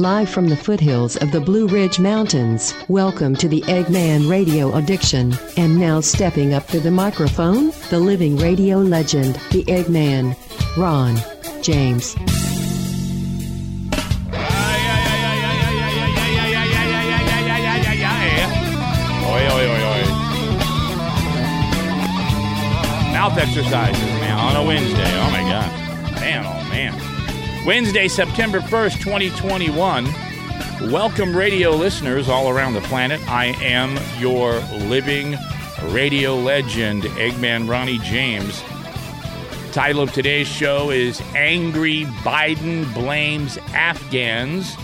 Live from the foothills of the Blue Ridge Mountains, welcome to the Eggman Radio Addiction. And now stepping up to the microphone, the living radio legend, the Eggman, Ron James. Mouth exercises now on a Wednesday. Oh my God. Wednesday, September 1st, 2021. Welcome, radio listeners all around the planet. I am your living radio legend, Eggman Ronnie James. Title of today's show is Angry Biden Blames Afghans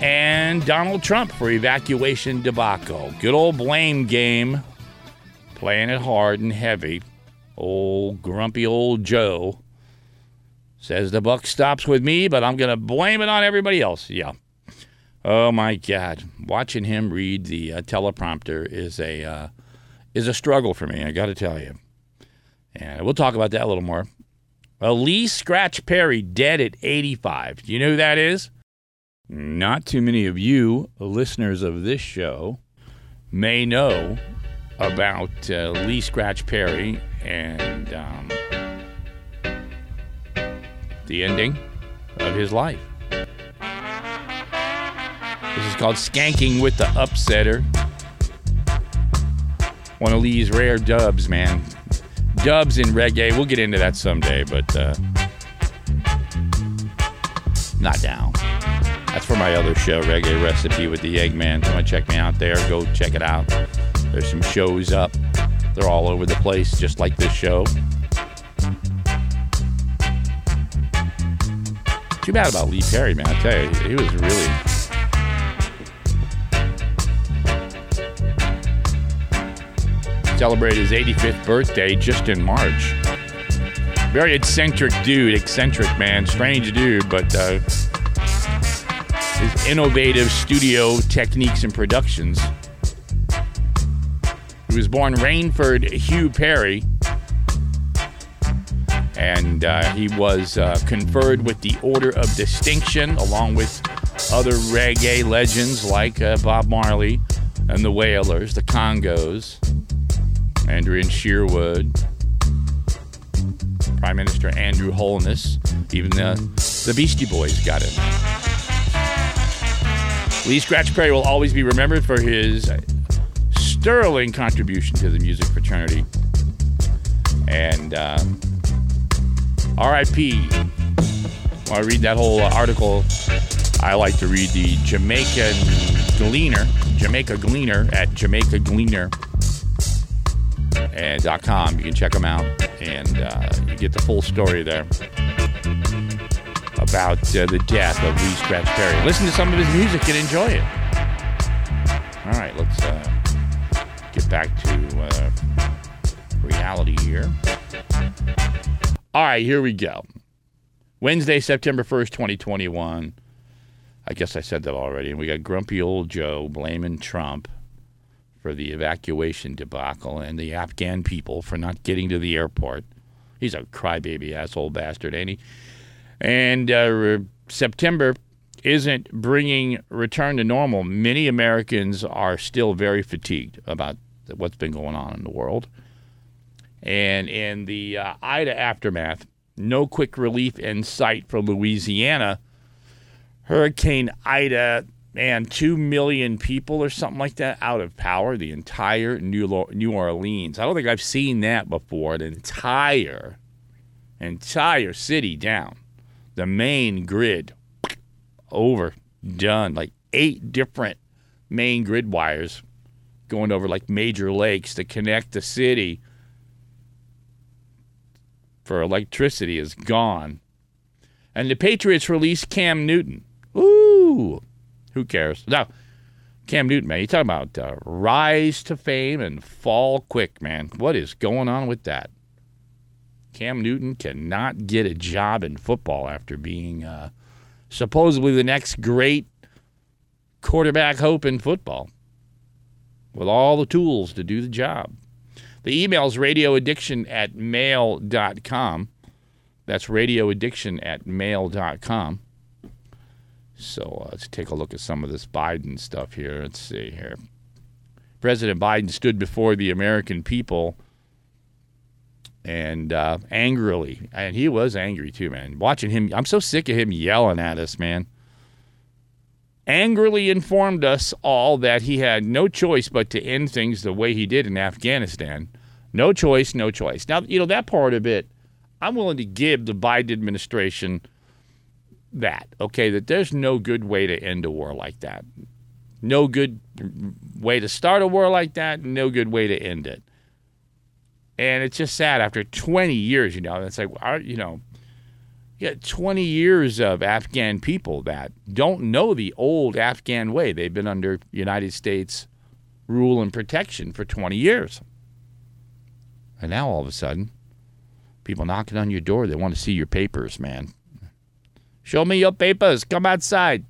and Donald Trump for evacuation debacle. Good old blame game, playing it hard and heavy. Old grumpy old Joe says the buck stops with me, but I'm going to blame it on everybody else. Yeah. Oh my God, watching him read the uh, teleprompter is a uh, is a struggle for me. I got to tell you, and we'll talk about that a little more. Lee Scratch Perry dead at 85. Do you know who that is? Not too many of you listeners of this show may know about uh, Lee Scratch Perry and um, the ending of his life. This is called Skanking with the Upsetter. One of Lee's rare dubs, man. Dubs in reggae. We'll get into that someday, but uh, not now. That's for my other show, Reggae Recipe with the Eggman. Come and check me out there, go check it out. There's some shows up. They're all over the place, just like this show. Too bad about Lee Perry, man. I tell you, he was really. Celebrated his 85th birthday just in March. Very eccentric dude, eccentric man, strange dude, but uh, his innovative studio techniques and productions. He was born Rainford Hugh Perry, and uh, he was uh, conferred with the Order of Distinction along with other reggae legends like uh, Bob Marley and the Wailers, the Congos, Andrew Sherwood, Prime Minister Andrew Holness, even the, the Beastie Boys got it. Lee Scratch Perry will always be remembered for his sterling contribution to the music fraternity. And uh, RIP. I read that whole article, I like to read the Jamaican Gleaner, Jamaica Gleaner at Jamaica Gleaner and .com. You can check them out, and uh, you get the full story there about uh, the death of Lee Scratch Perry. Listen to some of his music and enjoy it. All right, let's uh, get back to uh, reality here. All right, here we go. Wednesday, September 1st, 2021. I guess I said that already. And we got grumpy old Joe blaming Trump for the evacuation debacle and the Afghan people for not getting to the airport. He's a crybaby asshole bastard, ain't he? And uh, September isn't bringing return to normal. Many Americans are still very fatigued about what's been going on in the world. And in the uh, Ida aftermath, no quick relief in sight for Louisiana. Hurricane Ida and 2 million people or something like that out of power, the entire New, New Orleans. I don't think I've seen that before. The entire, entire city down. The main grid over, done. Like eight different main grid wires going over like major lakes to connect the city for electricity is gone. And the Patriots released Cam Newton. Ooh, who cares? Now, Cam Newton, man, you talking about uh, rise to fame and fall quick, man. What is going on with that? Cam Newton cannot get a job in football after being uh, supposedly the next great quarterback hope in football with all the tools to do the job. The email is radioaddiction at mail.com. That's radioaddiction at mail.com. So uh, let's take a look at some of this Biden stuff here. Let's see here. President Biden stood before the American people and uh, angrily, and he was angry too, man. Watching him, I'm so sick of him yelling at us, man. Angrily informed us all that he had no choice but to end things the way he did in Afghanistan. No choice, no choice. Now, you know, that part of it, I'm willing to give the Biden administration that, okay, that there's no good way to end a war like that. No good way to start a war like that, no good way to end it. And it's just sad after 20 years, you know, it's like, you know, yeah, 20 years of Afghan people that don't know the old Afghan way. They've been under United States rule and protection for 20 years. And now all of a sudden, people knocking on your door, they want to see your papers, man. Show me your papers. Come outside.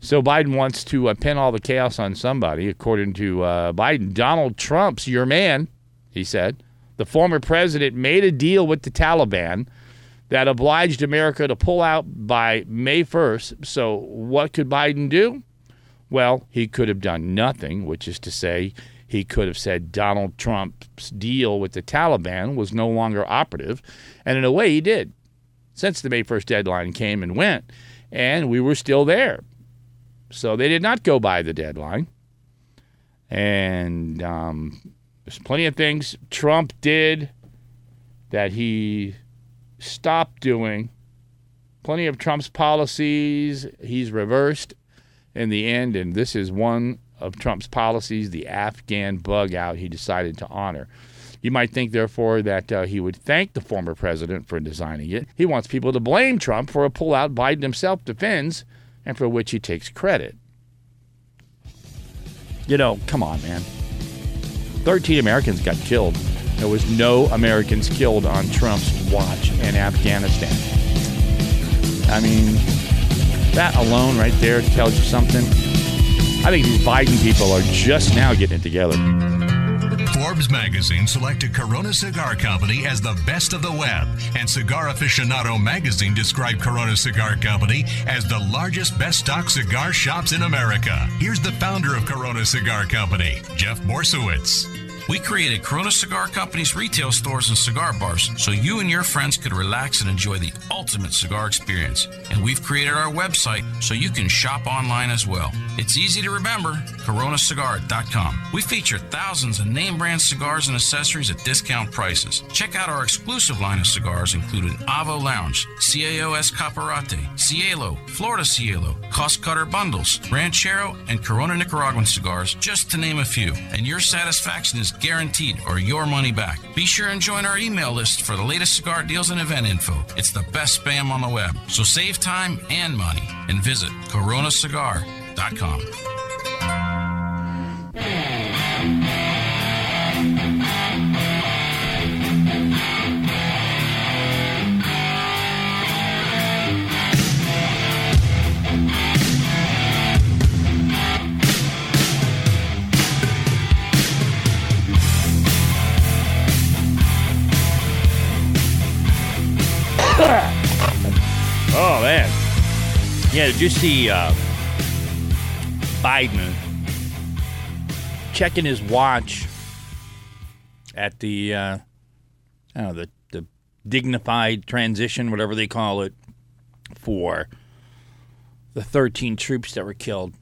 So Biden wants to uh, pin all the chaos on somebody. According to uh, Biden, Donald Trump's your man, he said. The former president made a deal with the Taliban that obliged America to pull out by May 1st. So what could Biden do? Well, he could have done nothing, which is to say, he could have said Donald Trump's deal with the Taliban was no longer operative. And in a way, he did, since the May 1st deadline came and went, and we were still there. So they did not go by the deadline. And um, there's plenty of things Trump did that he stopped doing. Plenty of Trump's policies he's reversed in the end, and this is one of Trump's policies, the Afghan bug out he decided to honor. You might think, therefore, that uh, he would thank the former president for designing it. He wants people to blame Trump for a pullout Biden himself defends and for which he takes credit. You know, come on, man. 13 Americans got killed. There was no Americans killed on Trump's watch in Afghanistan. I mean, that alone right there tells you something. I think these Biden people are just now getting it together. Forbes magazine selected Corona Cigar Company as the best of the web, and Cigar Aficionado magazine described Corona Cigar Company as the largest best stock cigar shops in America. Here's the founder of Corona Cigar Company, Jeff Borysiewicz. We created Corona Cigar Company's retail stores and cigar bars so you and your friends could relax and enjoy the ultimate cigar experience. And we've created our website so you can shop online as well. It's easy to remember coronacigar.com. We feature thousands of name brand cigars and accessories at discount prices. Check out our exclusive line of cigars, including Avo Lounge, CAO Escaparate, Cielo, Florida Cielo, Cost Cutter Bundles, Ranchero, and Corona Nicaraguan cigars, just to name a few. And your satisfaction is guaranteed or your money back. Be sure and join our email list for the latest cigar deals and event info. It's the best spam on the web. So save time and money and visit coronacigar.com. yeah. Did you see uh, Biden checking his watch at the uh, I don't know the the dignified transition, whatever they call it, for the 13 troops that were killed,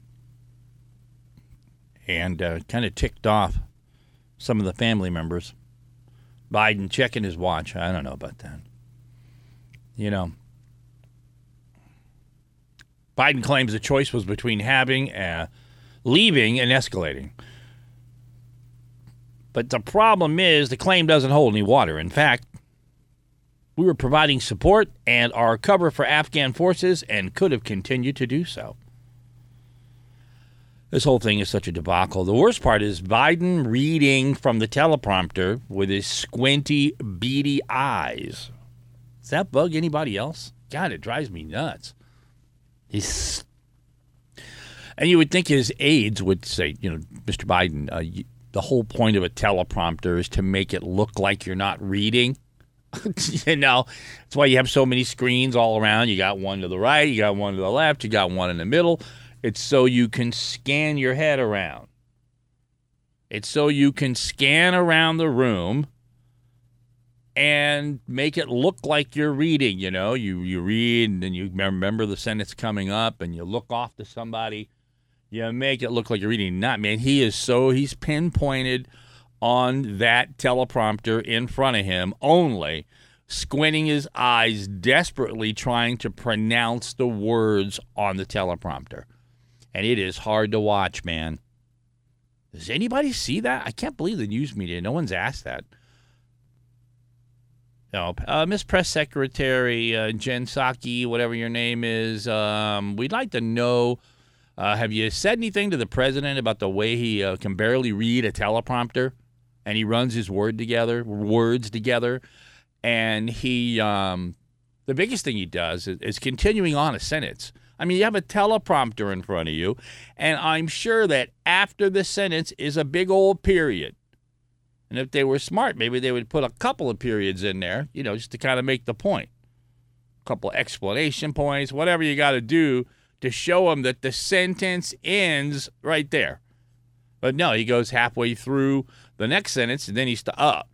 and uh, kind of ticked off some of the family members. Biden checking his watch. I don't know about that. You know, Biden claims the choice was between having, uh, leaving, and escalating. But the problem is the claim doesn't hold any water. In fact, we were providing support and our cover for Afghan forces and could have continued to do so. This whole thing is such a debacle. The worst part is Biden reading from the teleprompter with his squinty, beady eyes. Does that bug anybody else? God, it drives me nuts. He's, and you would think his aides would say, you know, Mr. Biden, uh, you, the whole point of a teleprompter is to make it look like you're not reading. you know, that's why you have so many screens all around. You got one to the right, you got one to the left, you got one in the middle. It's so you can scan your head around. It's so you can scan around the room and make it look like you're reading. You know, you you read and then you remember the sentence coming up, and you look off to somebody. You make it look like you're reading. Not man, he is so he's pinpointed on that teleprompter in front of him only, squinting his eyes, desperately trying to pronounce the words on the teleprompter, and it is hard to watch, man. Does anybody see that? I can't believe the news media. No one's asked that. No, uh, Miss Press Secretary uh, Jen Psaki, whatever your name is, um, we'd like to know. Uh, have you said anything to the president about the way he uh, can barely read a teleprompter, and he runs his word together, words together, and he, um, the biggest thing he does is, is continuing on a sentence. I mean, you have a teleprompter in front of you, and I'm sure that after the sentence is a big old period. And if they were smart, maybe they would put a couple of periods in there, you know, just to kind of make the point. A couple explanation points, whatever you got to do to show them that the sentence ends right there. But no, he goes halfway through the next sentence and then he's up. Oh,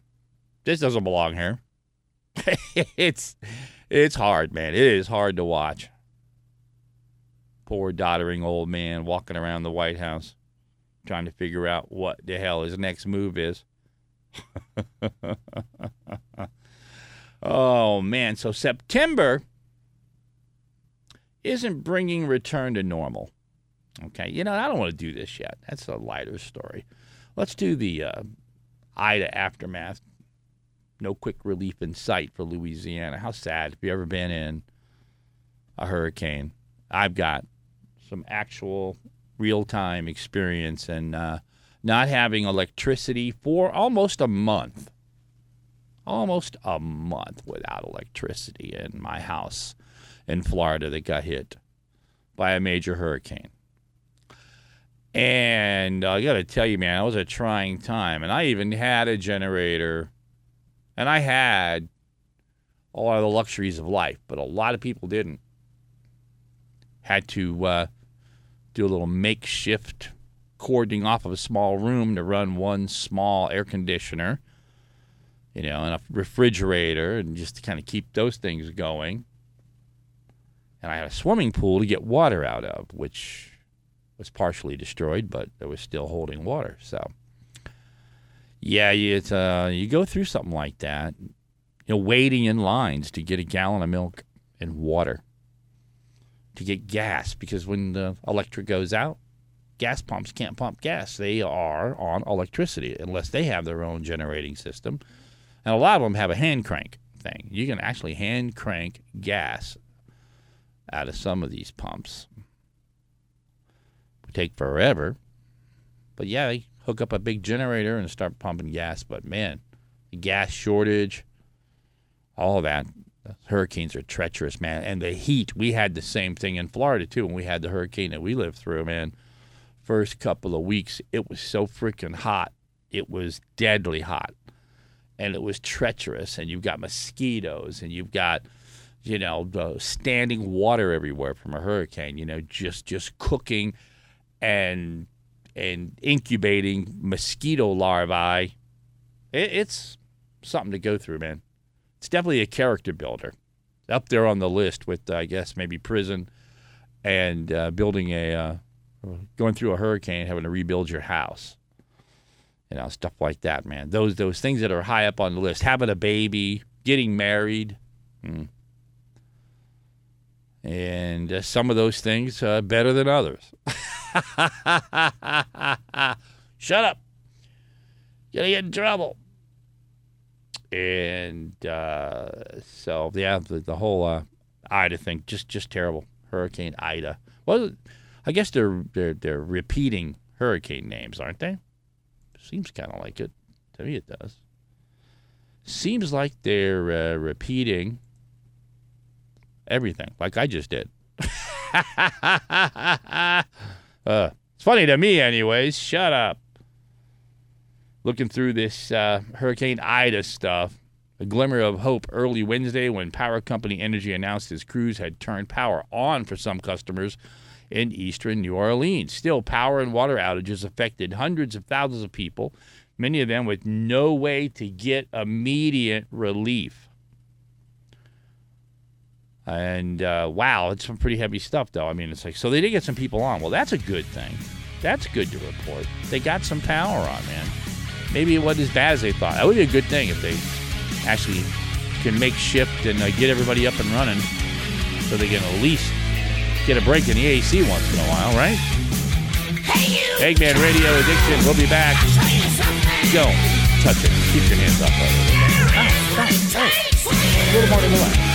this doesn't belong here. it's it's hard, man. It is hard to watch. Poor doddering old man walking around the White House trying to figure out what the hell his next move is. oh, man. So September isn't bringing return to normal. Okay. You know, I don't want to do this yet. That's a lighter story. Let's do the uh, Ida aftermath. No quick relief in sight for Louisiana. How sad. Have you ever been in a hurricane? I've got some actual real time experience and uh, not having electricity for almost a month. Almost a month without electricity in my house in Florida that got hit by a major hurricane. And I got to tell you, man, it was a trying time. And I even had a generator, and I had all of the luxuries of life, but a lot of people didn't. Had to uh, do a little makeshift cording off of a small room to run one small air conditioner, you know, and a refrigerator, and just to kind of keep those things going. And I had a swimming pool to get water out of, which was partially destroyed, but it was still holding water. So, yeah, it's, uh, you go through something like that, you know, waiting in lines to get a gallon of milk and water, to get gas, because when the electric goes out, gas pumps can't pump gas. They are on electricity unless they have their own generating system. And a lot of them have a hand crank thing. You can actually hand crank gas out of some of these pumps. It would take forever. But yeah, they hook up a big generator and start pumping gas. But man, the gas shortage, all that. Hurricanes are treacherous, man. And the heat, we had the same thing in Florida too when we had the hurricane that we lived through, man first couple of weeks, it was so freaking hot. It was deadly hot. And it was treacherous. And you've got mosquitoes and you've got, you know, the standing water everywhere from a hurricane, you know, just just cooking and and incubating mosquito larvae. It, it's something to go through, man. It's definitely a character builder. Up there on the list with, I guess, maybe prison and uh, building a uh, going through a hurricane, having to rebuild your house. You know, stuff like that, man. Those those things that are high up on the list. Having a baby, getting married. Hmm. And uh, some of those things uh, better than others. Shut up. You're to get in trouble. And uh, so, yeah, the, the whole uh, Ida thing, just just terrible. Hurricane Ida. Well, I guess they're they're they're repeating hurricane names, aren't they? Seems kind of like it. To me, it does. Seems like they're uh, repeating everything, like I just did. uh, it's funny to me, anyways. Shut up. Looking through this uh, Hurricane Ida stuff, A glimmer of hope early Wednesday when Power Company Entergy announced its crews had turned power on for some customers in eastern New Orleans. Still, power and water outages affected hundreds of thousands of people, many of them with no way to get immediate relief. And uh, wow, it's some pretty heavy stuff, though. I mean, it's like, so they did get some people on. Well, that's a good thing. That's good to report. They got some power on, man. Maybe it wasn't as bad as they thought. That would be a good thing if they actually can make shift and uh, get everybody up and running so they can at least get a break in the AC once in a while, right? Eggman Radio Addiction. We'll be back. Don't touch it. Keep your hands of it. Ah, ah, hey. A little more the left.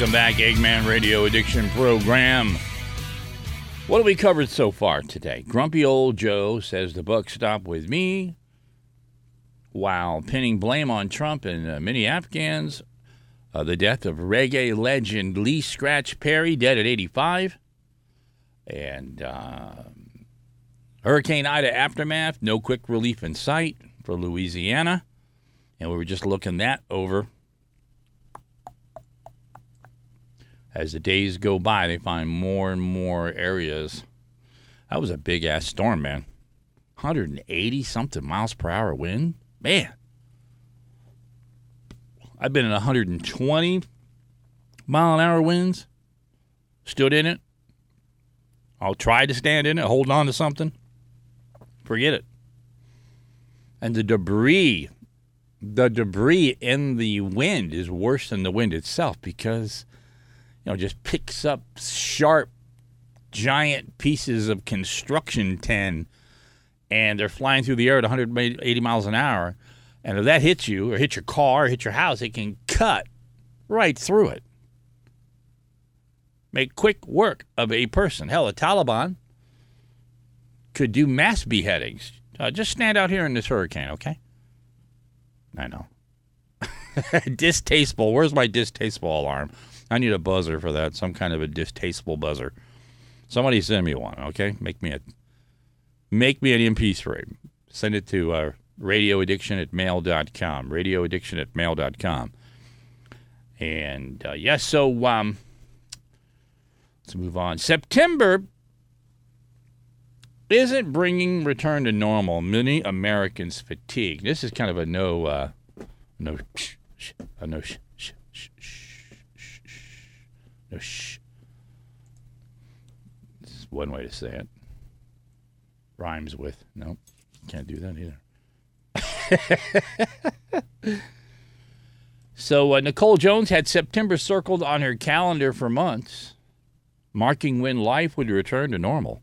Welcome back, Eggman Radio Addiction Program. What have we covered so far today? Grumpy old Joe says the buck stopped with me while pinning blame on Trump and uh, many Afghans. Uh, the death of reggae legend Lee Scratch Perry, dead at 85. And uh, Hurricane Ida aftermath, no quick relief in sight for Louisiana. And we were just looking that over as the days go by, they find more and more areas. That was a big ass storm, man. 180 something miles per hour wind. Man. I've been in 120 mile an hour winds. Stood in it. I'll try to stand in it, hold on to something. Forget it. And the debris, the debris in the wind is worse than the wind itself because you know, just picks up sharp, giant pieces of construction tin and they're flying through the air at 180 miles an hour. And if that hits you or hits your car or hits your house, it can cut right through it. Make quick work of a person. Hell, the Taliban could do mass beheadings. Uh, just stand out here in this hurricane, okay? I know. distasteful. Where's my distasteful alarm? I need a buzzer for that, some kind of a distasteful buzzer. Somebody send me one, okay? Make me a make me an MP3. Send it to uh, radioaddiction at mail.com. Radioaddiction at mail.com. And uh, yes, yeah, so um, let's move on. September isn't bringing return to normal. Many Americans fatigue. This is kind of a no, uh, no, sh, sh, a no, sh, sh, sh, sh no, shh. This is one way to say it. Rhymes with. Nope. Can't do that either. so uh, Nicole Jones had September circled on her calendar for months, marking when life would return to normal.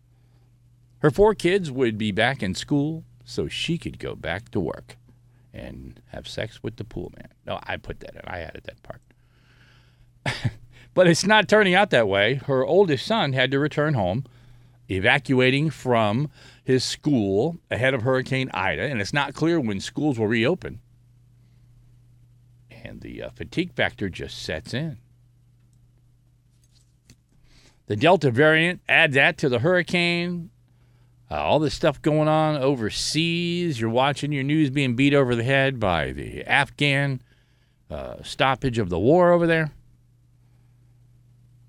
Her four kids would be back in school so she could go back to work and have sex with the pool man. No, I put that in. I added that part. But it's not turning out that way. Her oldest son had to return home, evacuating from his school ahead of Hurricane Ida, and it's not clear when schools will reopen. And the uh, fatigue factor just sets in. The Delta variant, add that to the hurricane, uh, all this stuff going on overseas. You're watching your news being beat over the head by the Afghan uh, stoppage of the war over there.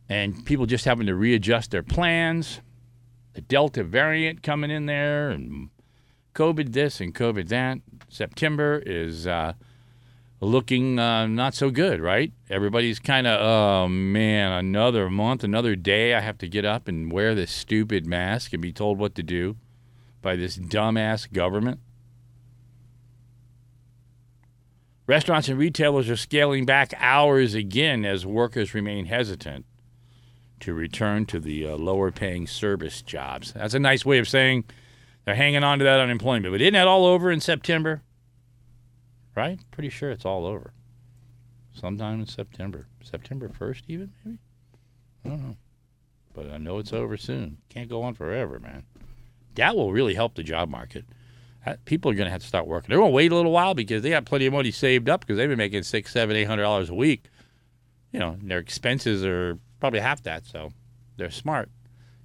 And people just having to readjust their plans. The Delta variant coming in there, and COVID this and COVID that. September is uh, looking uh, not so good, right? Everybody's kind of, oh man, another month, another day. I have to get up and wear this stupid mask and be told what to do by this dumbass government. Restaurants and retailers are scaling back hours again as workers remain hesitant to return to the uh, lower paying service jobs. That's a nice way of saying they're hanging on to that unemployment. But isn't that all over in September? Right? Pretty sure it's all over. Sometime in September. September 1st, even, maybe? I don't know. But I know it's over soon. Can't go on forever, man. That will really help the job market. Uh, People are going to have to start working. They're going to wait a little while because they got plenty of money saved up because they've been making six, seven, eight hundred dollars a week. You know, their expenses are probably half that, so they're smart.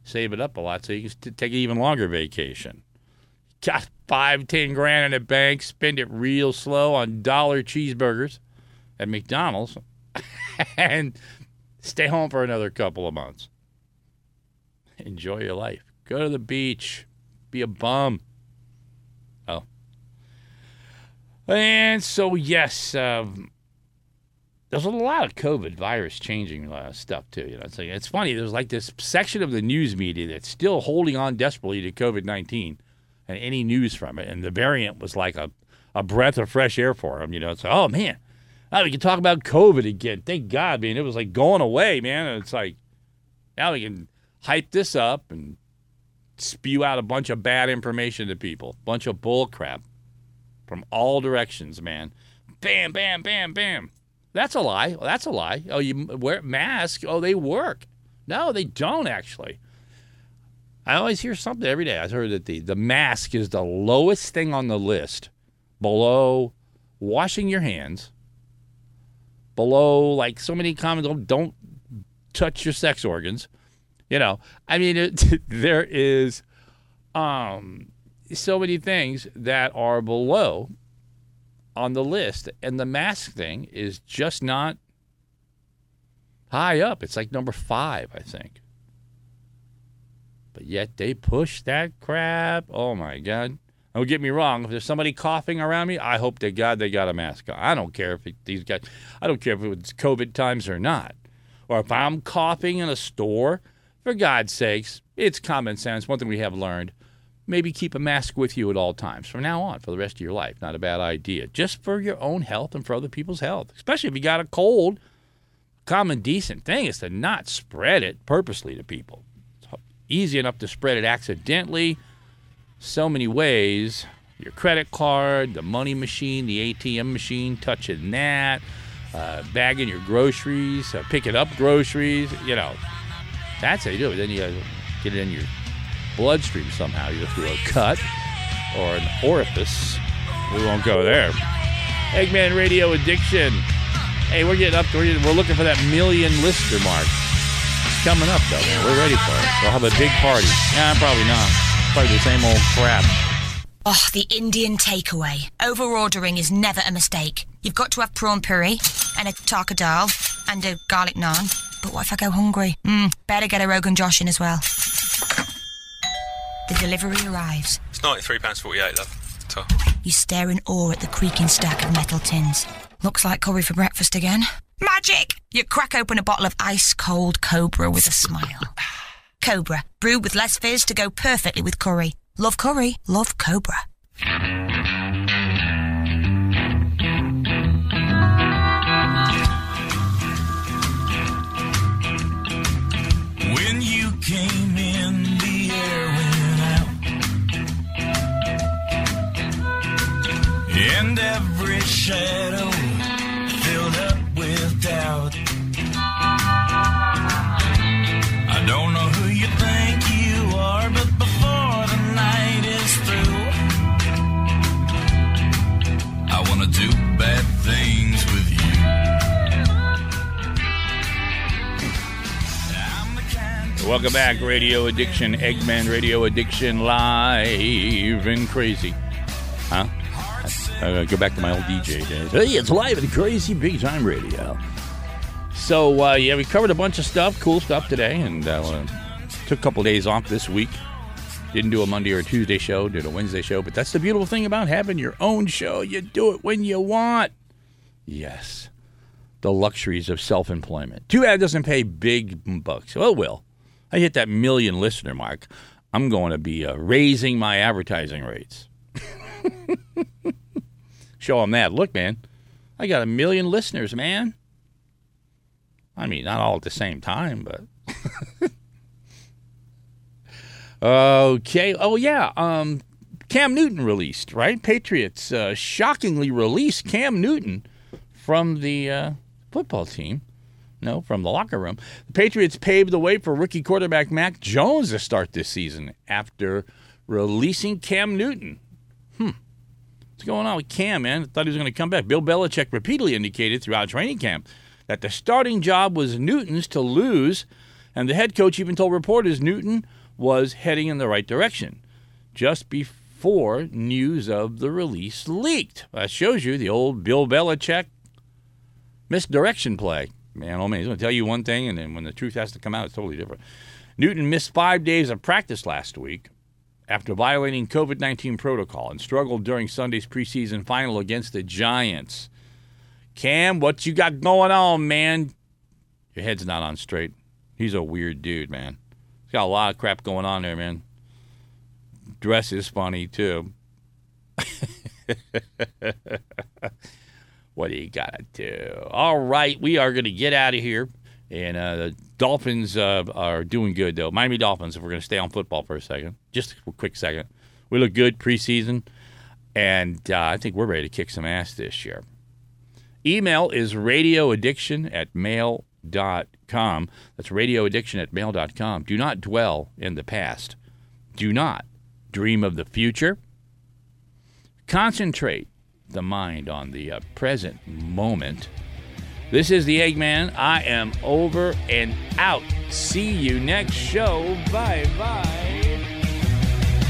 Save it up a lot so you can take an even longer vacation. Got five, ten grand in the bank, spend it real slow on dollar cheeseburgers at McDonald's, and stay home for another couple of months. Enjoy your life. Go to the beach. Be a bum. Oh. And so, yes, um, there's a lot of COVID virus changing uh, stuff too. You know, it's like it's funny. There's like this section of the news media that's still holding on desperately to COVID nineteen and any news from it. And the variant was like a, a breath of fresh air for them. You know, it's like, oh man, we can talk about COVID again. Thank God, man. It was like going away, man. And it's like now we can hype this up and spew out a bunch of bad information to people, bunch of bull crap from all directions, man. Bam, bam, bam, bam. That's a lie. Well, that's a lie. Oh, you wear mask. Oh, they work. No, they don't actually. I always hear something every day. I heard that the, the mask is the lowest thing on the list below washing your hands, below like so many comments don't, don't touch your sex organs. You know, I mean, it, there is um, so many things that are below on the list, and the mask thing is just not high up. It's like number five, I think. But yet they push that crap. Oh my God. Don't get me wrong. If there's somebody coughing around me, I hope to God they got a mask on. I don't care if these guys, I don't care if it's COVID times or not. Or if I'm coughing in a store, for God's sakes, it's common sense. One thing we have learned maybe keep a mask with you at all times from now on for the rest of your life. Not a bad idea. Just for your own health and for other people's health, especially if you got a cold. Common decent thing is to not spread it purposely to people. It's easy enough to spread it accidentally. So many ways. Your credit card, the money machine, the ATM machine, touching that, uh, bagging your groceries, uh, picking up groceries. You know, that's how you do it. Then you get it in your bloodstream somehow, either through a cut or an orifice. We won't go there. Eggman Radio Addiction. Hey, we're getting up to, we're looking for that million lister mark. It's coming up, though. Man. We're ready for it. We'll have a big party. Nah, probably not. Probably the same old crap. Oh, the Indian takeaway. Over ordering is never a mistake. You've got to have prawn puri and a tarka dal and a garlic naan. But what if I go hungry? Mm, better get a Rogan Josh in as well. The delivery arrives. It's £93.48, love. So. You stare in awe at the creaking stack of metal tins. Looks like curry for breakfast again. Magic! You crack open a bottle of ice cold Cobra with a smile. Cobra, brewed with less fizz to go perfectly with curry. Love curry, love Cobra. And every shadow filled up with doubt. I don't know who you think you are, but before the night is through, I wanna do bad things with you. Welcome back, Radio Addiction, Eggman Radio Addiction, live and crazy. Huh? Uh, go back to my old DJ days. Hey, it's live and crazy, big time radio. So, uh, yeah, we covered a bunch of stuff, cool stuff today, and uh, took a couple days off this week. Didn't do a Monday or a Tuesday show, did a Wednesday show, but that's the beautiful thing about having your own show. You do it when you want. Yes, the luxuries of self employment. Too bad it doesn't pay big bucks. Well, it will. I hit that million listener mark, I'm going to be uh, raising my advertising rates. Show them that. Look, man, I got a million listeners, man. I mean, not all at the same time, but. okay. Oh, yeah. Um, Cam Newton released, right? Patriots uh, shockingly released Cam Newton from the uh, football team. No, from the locker room. The Patriots paved the way for rookie quarterback Mac Jones to start this season after releasing Cam Newton. What's going on with Cam, man? I thought he was going to come back. Bill Belichick repeatedly indicated throughout training camp that the starting job was Newton's to lose, and the head coach even told reporters Newton was heading in the right direction. Just before news of the release leaked. That shows you the old Bill Belichick misdirection play man, oh man, he's going to tell you one thing, and then when the truth has to come out, it's totally different. Newton missed five days of practice last week after violating COVID 19 protocol and struggled during Sunday's preseason final against the Giants. Cam, what you got going on, man? Your head's not on straight. He's a weird dude, man. He's got a lot of crap going on there, man. Dress is funny, too. what do you got to do? All right, we are going to get out of here. And uh, the Dolphins uh, are doing good, though. Miami Dolphins, if we're going to stay on football for a second, just a quick second. We look good preseason, and uh, I think we're ready to kick some ass this year. Email is radioaddiction at mail.com. That's radioaddiction at mail.com. Do not dwell in the past. Do not dream of the future. Concentrate the mind on the uh, present moment. This is the Eggman. I am over and out. See you next show. Bye bye.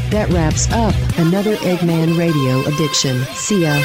That wraps up another Eggman Radio Addiction. See ya.